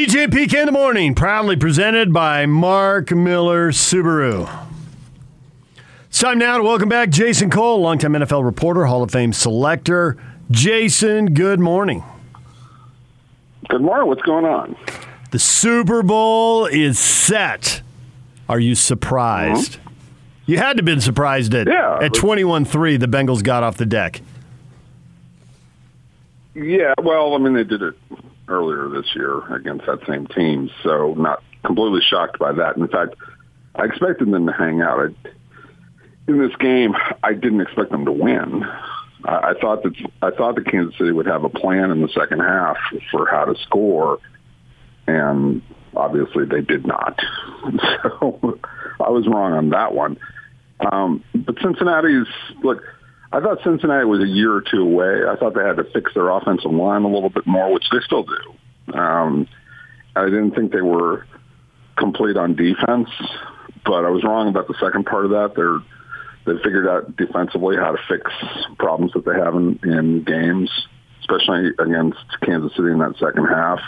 DJ and PK in the morning, proudly presented by Mark Miller Subaru. It's time now to welcome back Jason Cole, longtime NFL reporter, Hall of Fame selector. Jason, good morning. Good morning. What's going on? The Super Bowl is set. Are you surprised? Mm-hmm. You had to have been surprised at yeah, at 21-3 the Bengals got off the deck. Yeah, well, I mean they did it earlier this year against that same team, so not completely shocked by that. In fact, I expected them to hang out. I, in this game, I didn't expect them to win. I, I thought that I thought that Kansas City would have a plan in the second half for how to score, and obviously they did not. So I was wrong on that one. Um, but Cincinnati's look. I thought Cincinnati was a year or two away. I thought they had to fix their offensive line a little bit more, which they still do. Um, I didn't think they were complete on defense, but I was wrong about the second part of that. They're they figured out defensively how to fix problems that they have in, in games, especially against Kansas City in that second half.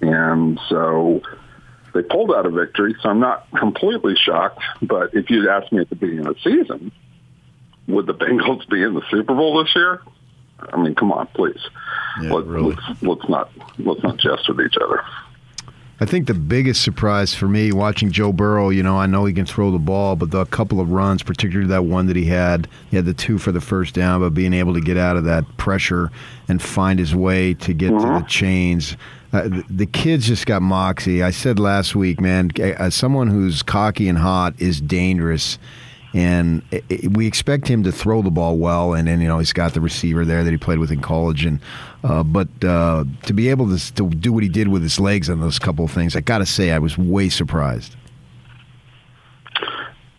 And so they pulled out a victory. So I'm not completely shocked. But if you'd asked me at the beginning of the season, would the Bengals be in the Super Bowl this year? I mean, come on, please. Yeah, Let, really. let's, let's not let's not jest with each other. I think the biggest surprise for me watching Joe Burrow, you know, I know he can throw the ball, but the couple of runs, particularly that one that he had, he had the two for the first down, but being able to get out of that pressure and find his way to get mm-hmm. to the chains. Uh, the, the kid's just got moxie. I said last week, man, as someone who's cocky and hot is dangerous and it, it, we expect him to throw the ball well. And then you know he's got the receiver there that he played with in college, and uh, but uh, to be able to, to do what he did with his legs on those couple of things, I got to say I was way surprised.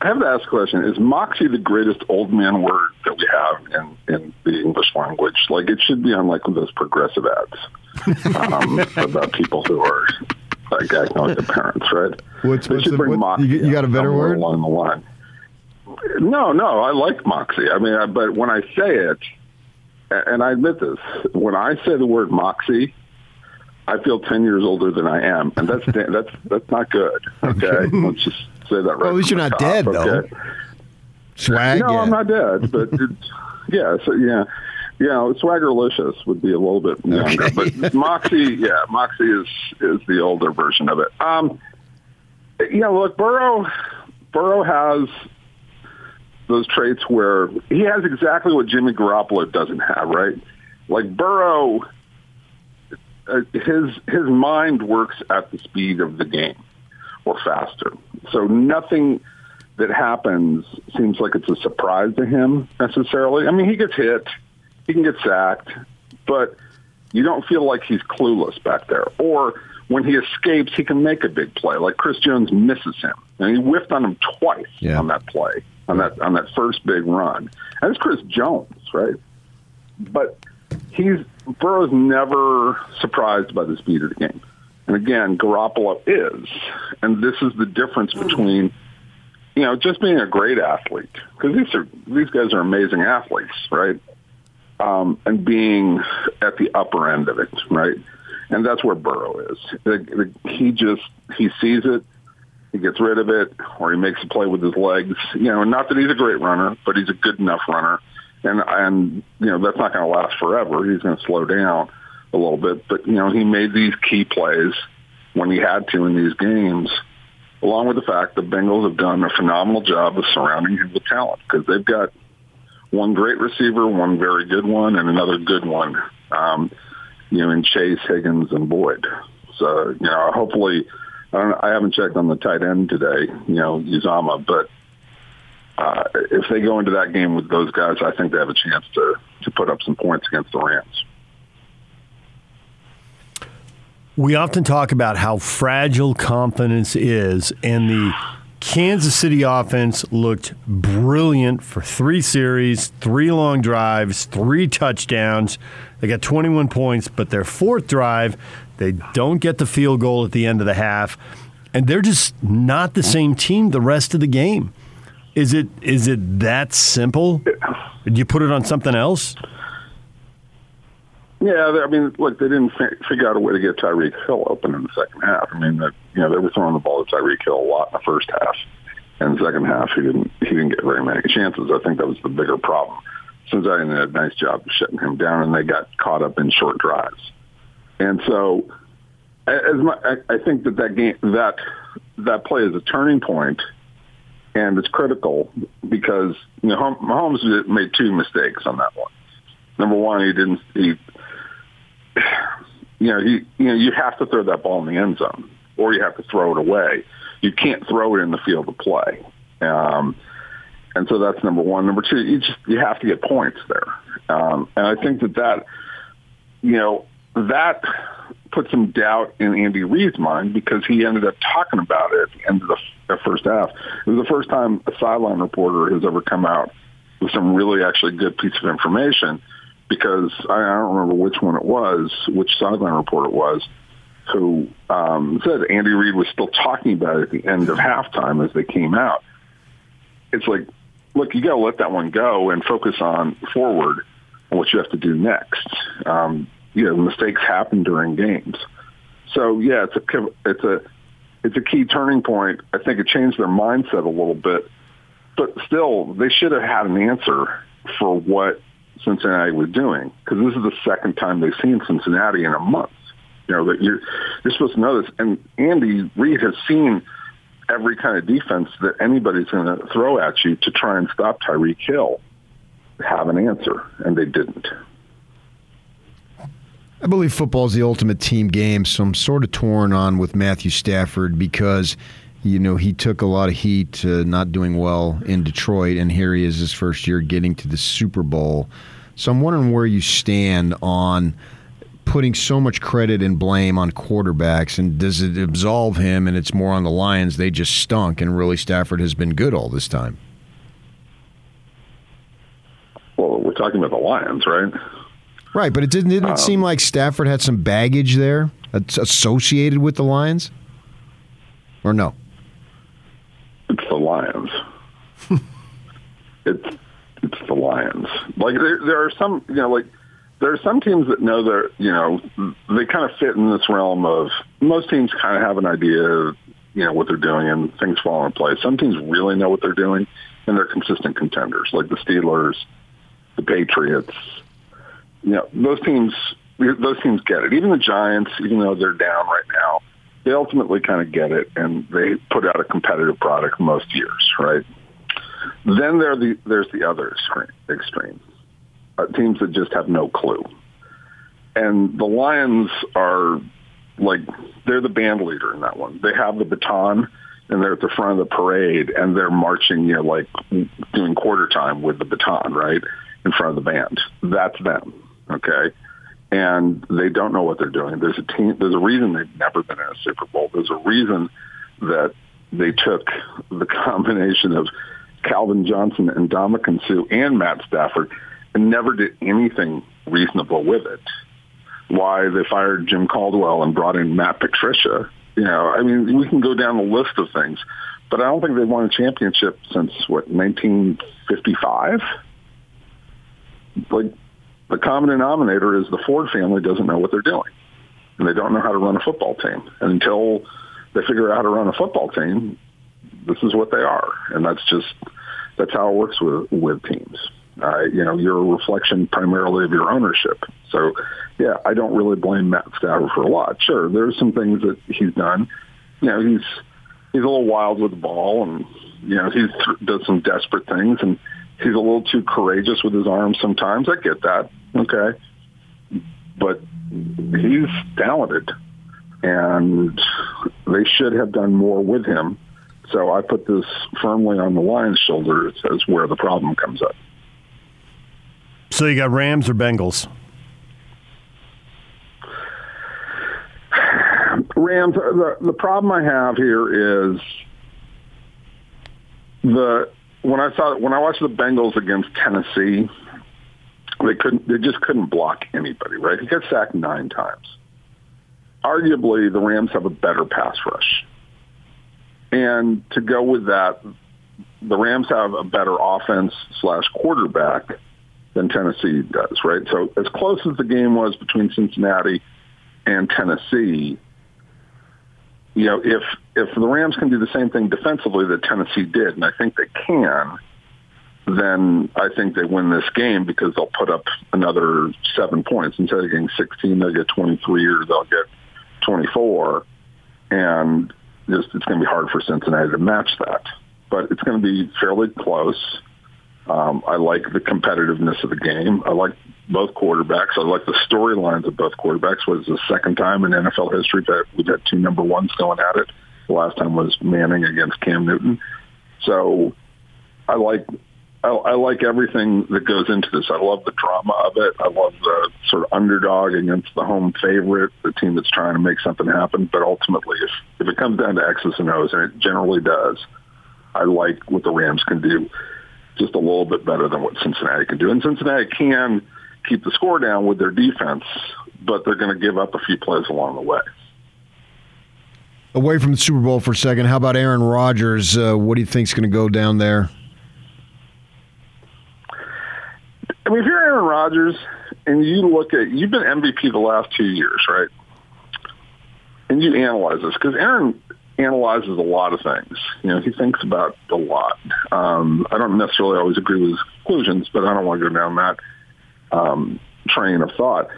I have to ask a question: Is moxie the greatest old man word that we have in, in the English language? Like it should be on like those progressive ads um, about people who are like acting like their parents, right? What's, what's the, what, you, you, got a better word along the line? No, no, I like moxie. I mean, I, but when I say it, and I admit this, when I say the word moxie, I feel ten years older than I am, and that's that's that's not good. Okay, let's just say that right. Well, at least you're not top, dead, okay? though. Swag. No, yeah. I'm not dead, but yeah, so yeah, you know, swaggerlicious would be a little bit younger, okay. but moxie, yeah, moxie is is the older version of it. Um, you know, look, Burrow, Burrow has those traits where he has exactly what Jimmy Garoppolo doesn't have, right? Like Burrow, uh, his his mind works at the speed of the game or faster. So nothing that happens seems like it's a surprise to him necessarily. I mean, he gets hit, he can get sacked, but you don't feel like he's clueless back there. Or when he escapes, he can make a big play. Like Chris Jones misses him, and he whiffed on him twice yeah. on that play on that on that first big run. And it's Chris Jones, right? But he's Burrow's never surprised by the speed of the game. And again, Garoppolo is. And this is the difference between you know, just being a great athlete, because these are these guys are amazing athletes, right? Um, and being at the upper end of it, right? And that's where Burrow is. He just he sees it he gets rid of it or he makes a play with his legs. You know, not that he's a great runner, but he's a good enough runner. And and you know that's not going to last forever. He's going to slow down a little bit, but you know he made these key plays when he had to in these games. Along with the fact the Bengals have done a phenomenal job of surrounding him with talent because they've got one great receiver, one very good one, and another good one. Um, you know, in Chase, Higgins, and Boyd. So you know, hopefully I, don't, I haven't checked on the tight end today, you know, Uzomah, but uh, if they go into that game with those guys, I think they have a chance to to put up some points against the Rams. We often talk about how fragile confidence is, and the Kansas City offense looked brilliant for three series, three long drives, three touchdowns. They got 21 points, but their fourth drive, they don't get the field goal at the end of the half, and they're just not the same team the rest of the game. Is it is it that simple? Did you put it on something else? Yeah, I mean, look, they didn't figure out a way to get Tyreek Hill open in the second half. I mean, that you know they were throwing the ball to Tyreek Hill a lot in the first half, and the second half he didn't he didn't get very many chances. I think that was the bigger problem. Cincinnati did a nice job of shutting him down, and they got caught up in short drives. And so, as my, I, think that that game that that play is a turning point, and it's critical because you know Mahomes made two mistakes on that one. Number one, he didn't he you know, you, you know, you have to throw that ball in the end zone, or you have to throw it away. You can't throw it in the field of play. Um, and so that's number one. Number two, you just you have to get points there. Um, and I think that that, you know, that put some doubt in Andy Reid's mind because he ended up talking about it at the end of the, first half. It was the first time a sideline reporter has ever come out with some really actually good piece of information because I, I don't remember which one it was, which sideline report it was, who um, said Andy Reid was still talking about it at the end of halftime as they came out. It's like, look, you got to let that one go and focus on forward and what you have to do next. Um, you know, mistakes happen during games. So yeah, it's a it's a it's a key turning point. I think it changed their mindset a little bit, but still, they should have had an answer for what Cincinnati was doing because this is the second time they've seen Cincinnati in a month. You know that you're you're supposed to know this, and Andy Reid has seen every kind of defense that anybody's going to throw at you to try and stop Tyreek Hill. Have an answer, and they didn't. I believe football is the ultimate team game, so I'm sort of torn on with Matthew Stafford because you know, he took a lot of heat uh, not doing well in Detroit, and here he is his first year getting to the Super Bowl. So I'm wondering where you stand on putting so much credit and blame on quarterbacks, and does it absolve him and it's more on the Lions? They just stunk, and really Stafford has been good all this time. Well, we're talking about the Lions, right? Right, but it didn't, didn't um, it seem like Stafford had some baggage there associated with the Lions? Or no? It's the Lions. it's it's the Lions. Like there, there are some, you know, like there are some teams that know they're, you know, they kind of fit in this realm of most teams kind of have an idea, of, you know, what they're doing and things fall in place. Some teams really know what they're doing and they're consistent contenders, like the Steelers, the Patriots. You know, those teams, those teams get it. Even the Giants, even though they're down right now, they ultimately kind of get it and they put out a competitive product most years, right? Then there the, there's the other extreme, Uh, teams that just have no clue. And the Lions are like, they're the band leader in that one. They have the baton and they're at the front of the parade and they're marching, you know, like doing quarter time with the baton, right? In front of the band. That's them. Okay and they don't know what they're doing. There's a team. There's a reason they've never been in a Super Bowl. There's a reason that they took the combination of Calvin Johnson and Ndamukong Suh and Matt Stafford and never did anything reasonable with it. Why they fired Jim Caldwell and brought in Matt Patricia. You know, I mean, we can go down the list of things, but I don't think they've won a championship since what 1955. Like the common denominator is the Ford family doesn't know what they're doing, and they don't know how to run a football team. And until they figure out how to run a football team, this is what they are, and that's just that's how it works with with teams. Uh, you know, you're a reflection primarily of your ownership. So, yeah, I don't really blame Matt Stafford for a lot. Sure, there's some things that he's done. You know, he's he's a little wild with the ball, and you know, he th- does some desperate things, and he's a little too courageous with his arms sometimes. I get that. Okay. But he's talented and they should have done more with him. So I put this firmly on the Lions' shoulders as where the problem comes up. So you got Rams or Bengals? Rams. The the problem I have here is the when I saw when I watched the Bengals against Tennessee, they couldn't they just couldn't block anybody, right? He got sacked nine times. Arguably the Rams have a better pass rush. And to go with that, the Rams have a better offense slash quarterback than Tennessee does, right? So as close as the game was between Cincinnati and Tennessee, you know, if if the Rams can do the same thing defensively that Tennessee did, and I think they can, then I think they win this game because they'll put up another seven points instead of getting 16, they'll get 23 or they'll get 24, and just it's going to be hard for Cincinnati to match that. But it's going to be fairly close. Um, I like the competitiveness of the game. I like both quarterbacks. I like the storylines of both quarterbacks. Was the second time in NFL history that we've had two number ones going at it. The last time was Manning against Cam Newton. So I like I, like everything that goes into this. I love the drama of it. I love the sort of underdog against the home favorite, the team that's trying to make something happen. But ultimately, if if it comes down to X's and O's, and it generally does, I like what the Rams can do just a little bit better than what Cincinnati can do. And Cincinnati can keep the score down with their defense, but they're going to give up a few plays along the way. Away from the Super Bowl for a second, how about Aaron Rodgers? Uh, what do you think is going to go down there? I mean, if you're Aaron Rodgers and you look at, you've been MVP the last two years, right? And you analyze this because Aaron analyzes a lot of things. You know, he thinks about a lot. Um, I don't necessarily always agree with his conclusions, but I don't want to go down that um, train of thought.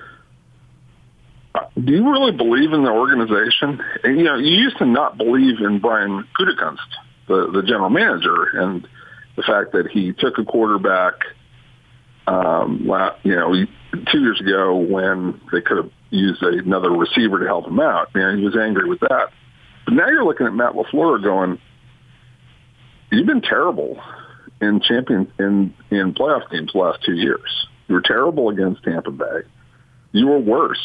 Do you really believe in the organization? And, you know, you used to not believe in Brian Gutekunst, the, the general manager, and the fact that he took a quarterback, um, you know, two years ago when they could have used another receiver to help him out. And he was angry with that. But now you're looking at Matt LaFleur going, you've been terrible in champion in in playoff games the last two years. You were terrible against Tampa Bay. You were worse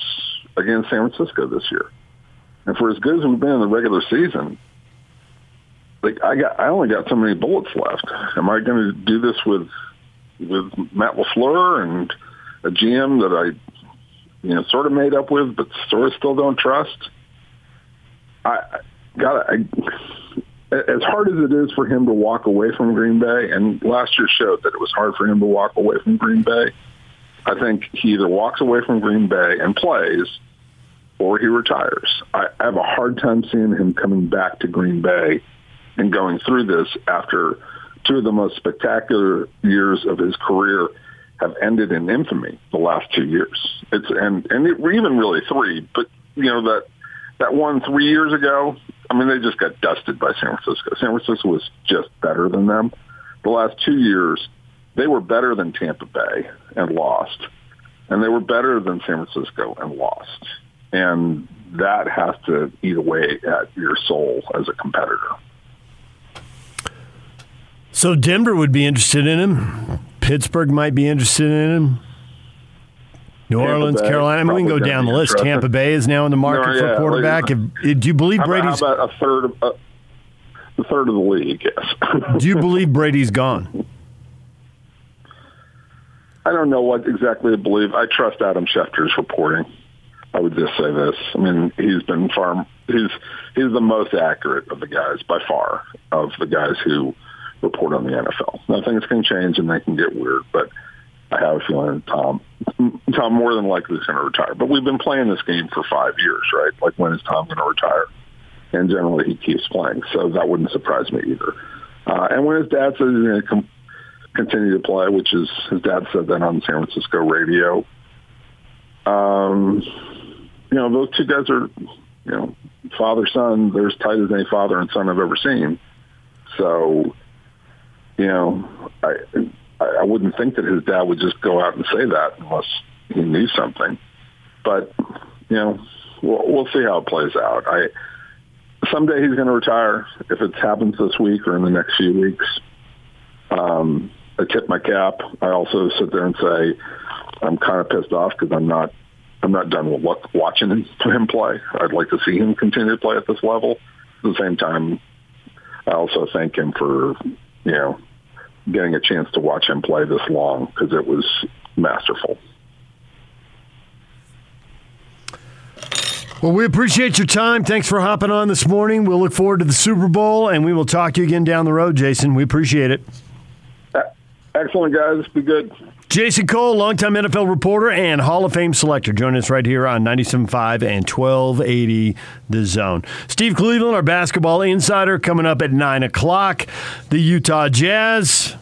against San Francisco this year. And for as good as we've been in the regular season, like I got, I only got so many bullets left. Am I going to do this with with Matt LaFleur and a GM that I, you know, sort of made up with, but sort of still don't trust? I got I, as hard as it is for him to walk away from Green Bay, and last year showed that it was hard for him to walk away from Green Bay. I think he either walks away from Green Bay and plays, or he retires. I, I have a hard time seeing him coming back to Green Bay and going through this after two of the most spectacular years of his career have ended in infamy the last two years. It's and and it, even really three, but you know that that one three years ago, I mean, they just got dusted by San Francisco. San Francisco was just better than them. The last two years, they were better than Tampa Bay and lost, and they were better than San Francisco and lost. And that has to eat away at your soul as a competitor. So Denver would be interested in him. Pittsburgh might be interested in him. New Tampa Orleans, Bay, Carolina. I mean, we can go down the list. Tampa Bay is now in the market no, for a quarterback. If, do you believe how Brady's? About, how about a third of uh, a third of the league? Yes. do you believe Brady's gone? I don't know what exactly to believe. I trust Adam Schefter's reporting. I would just say this. I mean, he's been far. He's he's the most accurate of the guys by far of the guys who report on the NFL. Now things can change and they can get weird, but I have a feeling Tom Tom more than likely is going to retire. But we've been playing this game for five years, right? Like when is Tom going to retire? And generally he keeps playing, so that wouldn't surprise me either. Uh, and when his dad says he's going to com- continue to play, which is his dad said that on San Francisco radio. Um, you know, those two guys are, you know, father son. They're as tight as any father and son I've ever seen. So, you know, I I wouldn't think that his dad would just go out and say that unless he knew something. But you know, we'll, we'll see how it plays out. I someday he's going to retire. If it happens this week or in the next few weeks, um, I tip my cap. I also sit there and say I'm kind of pissed off because I'm not I'm not done with watching him play. I'd like to see him continue to play at this level. At the same time, I also thank him for you know getting a chance to watch him play this long because it was masterful. Well, we appreciate your time. Thanks for hopping on this morning. We'll look forward to the Super Bowl, and we will talk to you again down the road, Jason. We appreciate it. Excellent, guys. Be good. Jason Cole, longtime NFL reporter and Hall of Fame selector, joining us right here on 97.5 and 1280 The Zone. Steve Cleveland, our basketball insider, coming up at 9 o'clock. The Utah Jazz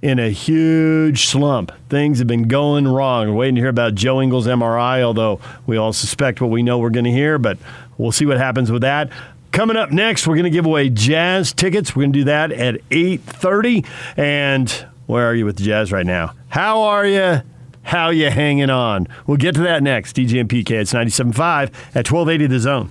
in a huge slump. Things have been going wrong. We're waiting to hear about Joe Ingles' MRI, although we all suspect what we know we're going to hear, but we'll see what happens with that. Coming up next, we're going to give away Jazz tickets. We're going to do that at 8.30. And where are you with the Jazz right now? How are you? How you hanging on? We'll get to that next. DJ and PK, it's 97.5 at 1280 The Zone.